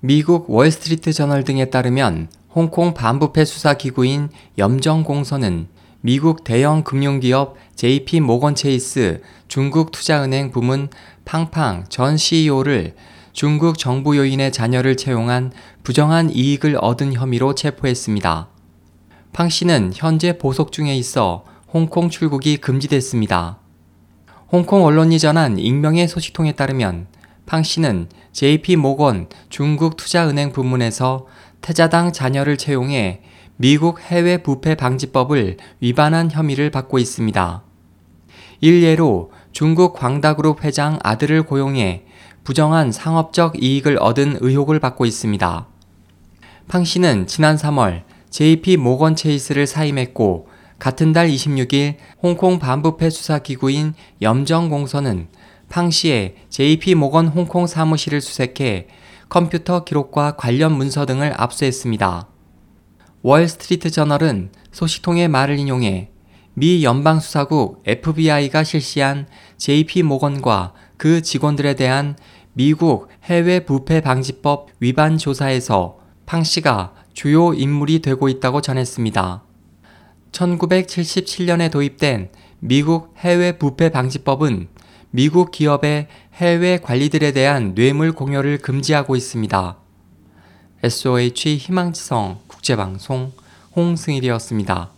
미국 월스트리트 저널 등에 따르면 홍콩 반부패 수사 기구인 염정공서는 미국 대형 금융기업 JP 모건 체이스 중국 투자은행 부문 팡팡 전 CEO를 중국 정부 요인의 자녀를 채용한 부정한 이익을 얻은 혐의로 체포했습니다. 팡 씨는 현재 보석 중에 있어 홍콩 출국이 금지됐습니다. 홍콩 언론이 전한 익명의 소식통에 따르면 팡 씨는 JP 모건 중국 투자은행 부문에서 태자당 자녀를 채용해 미국 해외 부패 방지법을 위반한 혐의를 받고 있습니다. 일례로 중국 광다그룹 회장 아들을 고용해 부정한 상업적 이익을 얻은 의혹을 받고 있습니다. 팡 씨는 지난 3월 JP 모건 체이스를 사임했고 같은 달 26일 홍콩 반부패 수사기구인 염정공서는 팡 씨의 JP 모건 홍콩 사무실을 수색해 컴퓨터 기록과 관련 문서 등을 압수했습니다. 월스트리트 저널은 소식통의 말을 인용해 미 연방수사국 FBI가 실시한 JP 모건과 그 직원들에 대한 미국 해외 부패 방지법 위반 조사에서 팡 씨가 주요 인물이 되고 있다고 전했습니다. 1977년에 도입된 미국 해외 부패 방지법은 미국 기업의 해외 관리들에 대한 뇌물 공여를 금지하고 있습니다. SOH 희망지성 국제방송 홍승일이었습니다.